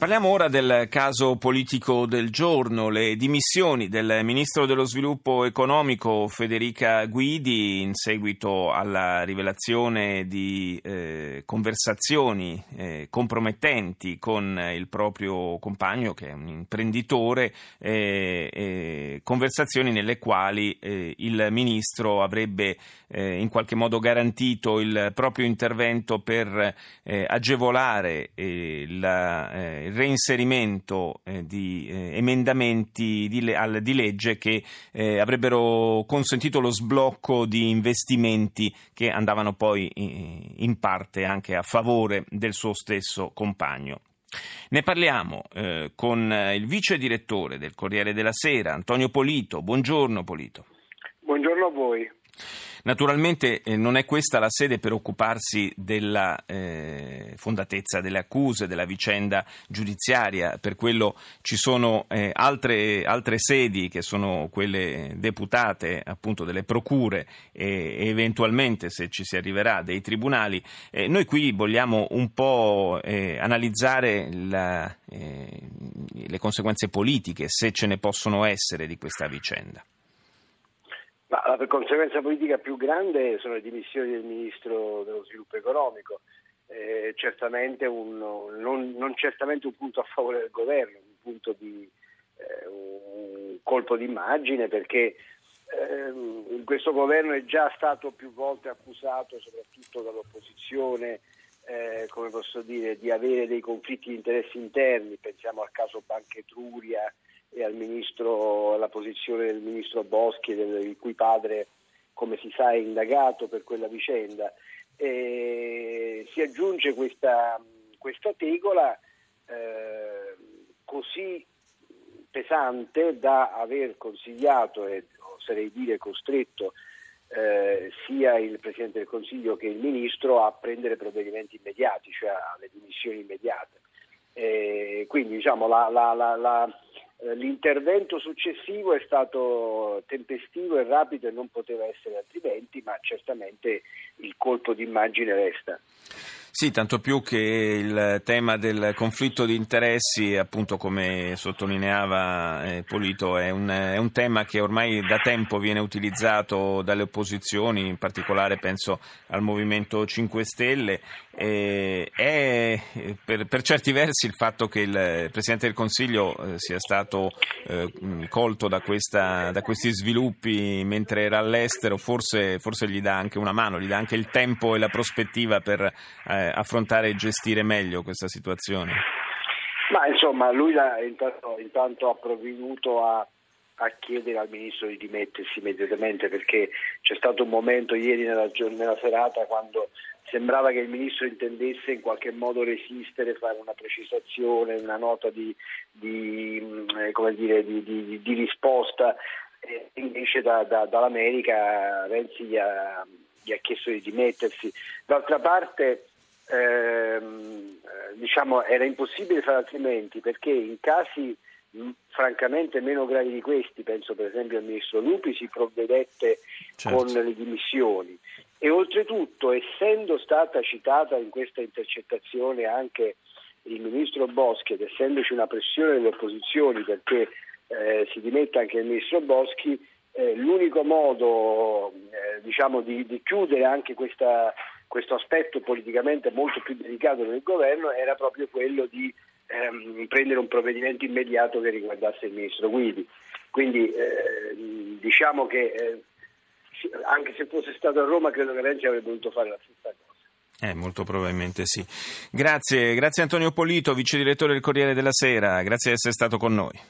Parliamo ora del caso politico del giorno, le dimissioni del ministro dello sviluppo economico Federica Guidi in seguito alla rivelazione di eh, conversazioni eh, compromettenti con il proprio compagno che è un imprenditore, eh, conversazioni nelle quali eh, il ministro avrebbe eh, in qualche modo garantito il proprio intervento per eh, agevolare la il reinserimento eh, di eh, emendamenti di, al, di, legge che eh, avrebbero consentito lo sblocco di investimenti che andavano poi in, in parte anche a favore del suo stesso compagno. Ne parliamo eh, con il vice direttore del Corriere della Sera, Antonio Polito. Buongiorno Polito. Buongiorno a voi. Naturalmente eh, non è questa la sede per occuparsi della eh, fondatezza delle accuse, della vicenda giudiziaria, per quello ci sono eh, altre, altre, sedi che sono quelle deputate appunto delle procure e, eventualmente se ci si arriverà dei tribunali. Eh, noi qui vogliamo un po' eh, analizzare la, eh, le conseguenze politiche, se ce ne possono essere di questa vicenda. Ma la conseguenza politica più grande sono le dimissioni del Ministro dello Sviluppo Economico, eh, certamente un, non, non, certamente un punto a favore del governo, un punto di eh, un colpo d'immagine perché eh, questo governo è già stato più volte accusato, soprattutto dall'opposizione, eh, come posso dire, di avere dei conflitti di interessi interni, pensiamo al caso Banca Etruria e al ministro, alla posizione del ministro Boschi, del, il cui padre, come si sa, è indagato per quella vicenda. E si aggiunge questa, questa tegola eh, così pesante da aver consigliato e oserei dire costretto eh, sia il Presidente del Consiglio che il Ministro a prendere provvedimenti immediati, cioè alle dimissioni immediate. Eh, quindi diciamo, la, la, la, l'intervento successivo è stato tempestivo e rapido e non poteva essere altrimenti, ma certamente il colpo d'immagine resta. Sì, tanto più che il tema del conflitto di interessi, appunto come sottolineava eh, Polito, è un, è un, tema che ormai da tempo viene utilizzato dalle opposizioni, in particolare penso al Movimento 5 Stelle. Eh, è per, per, certi versi il fatto che il Presidente del Consiglio eh, sia stato eh, colto da, questa, da, questi sviluppi mentre era all'estero, forse, forse, gli dà anche una mano, gli dà anche il tempo e la prospettiva per eh, affrontare e gestire meglio questa situazione? Ma insomma, lui intanto, intanto, ha provveduto a, a, chiedere al ministro di dimettersi immediatamente perché c'è stato un momento ieri nella, nella serata quando sembrava che il ministro intendesse in qualche modo resistere, fare una precisazione, una nota di, di, eh, dire, di, di risposta. E invece da, da, dall'America Renzi gli ha, gli ha chiesto di dimettersi. D'altra parte ehm, eh, diciamo, era impossibile fare altrimenti perché in casi mh, francamente meno gravi di questi, penso per esempio al ministro Lupi, si provvedette certo. con le dimissioni e oltretutto essendo stata citata in questa intercettazione anche il ministro Boschi ed essendoci una pressione delle opposizioni perché eh, si dimetta anche il ministro Boschi, eh, l'unico modo eh, diciamo, di, di, chiudere anche questa questo aspetto politicamente molto più delicato del governo era proprio quello di ehm, prendere un provvedimento immediato che riguardasse il ministro Guidi. Quindi eh, diciamo che eh, anche se fosse stato a Roma credo che Renzi avrebbe dovuto fare la stessa cosa. Eh, molto probabilmente sì. Grazie, grazie Antonio Polito, vice direttore del Corriere della Sera, grazie di essere stato con noi.